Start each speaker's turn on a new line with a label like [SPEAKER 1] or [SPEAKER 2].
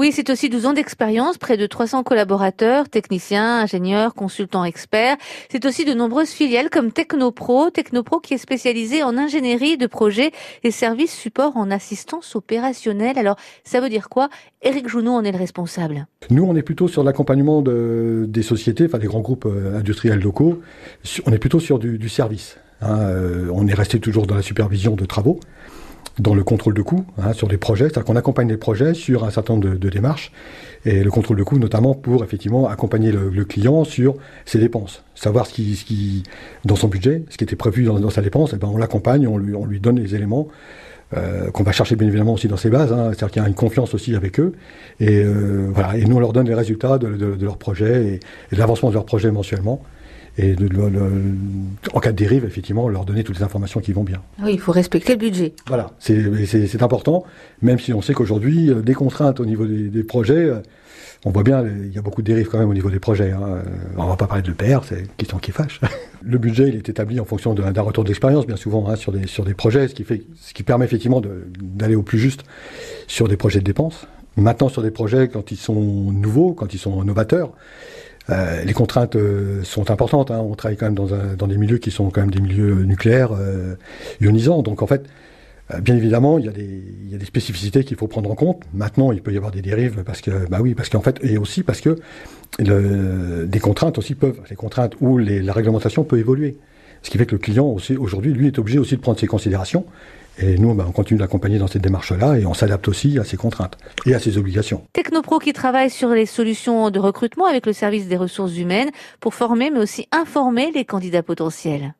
[SPEAKER 1] Oui, c'est aussi 12 ans d'expérience, près de 300 collaborateurs, techniciens, ingénieurs, consultants, experts. C'est aussi de nombreuses filiales comme Technopro, Technopro qui est spécialisé en ingénierie de projets et services support en assistance opérationnelle. Alors, ça veut dire quoi? Éric Jounot en est le responsable.
[SPEAKER 2] Nous, on est plutôt sur l'accompagnement de, des sociétés, enfin des grands groupes euh, industriels locaux. On est plutôt sur du, service. Hein. Euh, on est resté toujours dans la supervision de travaux dans le contrôle de coûts hein, sur des projets, c'est-à-dire qu'on accompagne les projets sur un certain nombre de, démarches et le contrôle de coûts notamment pour effectivement accompagner le, client sur ses dépenses, savoir ce qui, ce qui, dans son budget, ce qui était prévu dans, sa dépense, et eh ben on l'accompagne, on lui, on lui donne les éléments euh, qu'on va chercher bien évidemment aussi dans ses bases, hein, c'est-à-dire qu'il y a une confiance aussi avec eux et euh, voilà. Et nous on leur donne les résultats de, de, leur projet et, et l'avancement de leur projet mensuellement et de, en cas de dérive, effectivement, leur donner toutes les informations qui vont bien.
[SPEAKER 1] Oui, il faut respecter le budget.
[SPEAKER 2] Voilà, c'est important, même si on sait qu'aujourd'hui, euh, des contraintes au niveau des, projets, euh, on voit bien, il y a beaucoup de dérives quand même au niveau des projets. Hein. Euh, on va pas parler de l'EPR, c'est une question qui fâche. Le budget, il est établi en fonction d'un retour d'expérience, bien souvent, hein, sur, des, sur des projets, ce qui, fait, ce qui permet effectivement d'aller au plus juste sur des projets de dépenses. Maintenant, sur des projets, quand ils sont nouveaux, quand ils sont novateurs, euh, les contraintes euh, sont importantes. Hein. On travaille quand même dans, des milieux qui sont quand même des milieux nucléaires euh, ionisants. Donc en fait, bien évidemment, il y, a des, spécificités qu'il faut prendre en compte. Maintenant, il peut y avoir des dérives parce que, bah oui, parce qu'en fait, et aussi parce que des contraintes aussi peuvent, les contraintes ou la réglementation peut évoluer. Ce qui fait que le client aussi aujourd'hui, lui, est obligé aussi de prendre ses considérations et nous, ben, on continue d'accompagner dans cette démarche-là et on s'adapte aussi à ses contraintes et à ses obligations.
[SPEAKER 1] Technopro qui travaille sur les solutions de recrutement avec le service des ressources humaines pour former mais aussi informer les candidats potentiels.